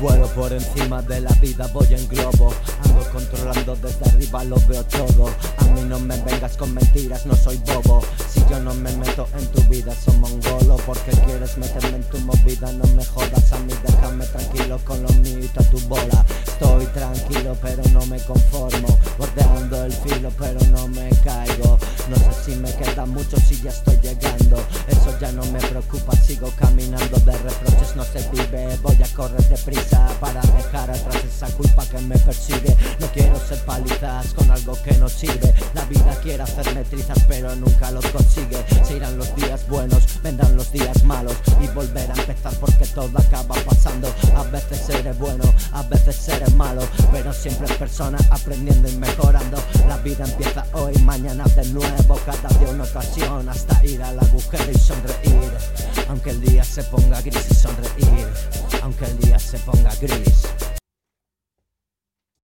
Vuelo por encima de la vida, voy en globo. Ando controlando desde arriba, lo veo todo. A mí no me vengas con mentiras, no soy bobo. Si yo no me meto en tu vida, soy mongolo. Porque quieres meterme en tu movida, no me jodas a mí Déjame tranquilo con lo mío y tu bola. Estoy tranquilo pero no me conformo. Bordeando el filo pero no me caigo. No sé si me queda mucho, si ya estoy llegando no me preocupa, sigo caminando De reproches no se vive, voy a correr deprisa para dejar atrás esa culpa que me persigue. No quiero ser palizas con algo que no sirve. La vida quiere hacerme trizas pero nunca lo consigue días malos Y volver a empezar porque todo acaba pasando. A veces seré bueno, a veces seré malo Pero siempre en persona aprendiendo y mejorando. La vida empieza hoy, mañana de nuevo Cada día una ocasión hasta ir al agujero y sonreír. Aunque el día se ponga gris y sonreír aunque el día se ponga gris.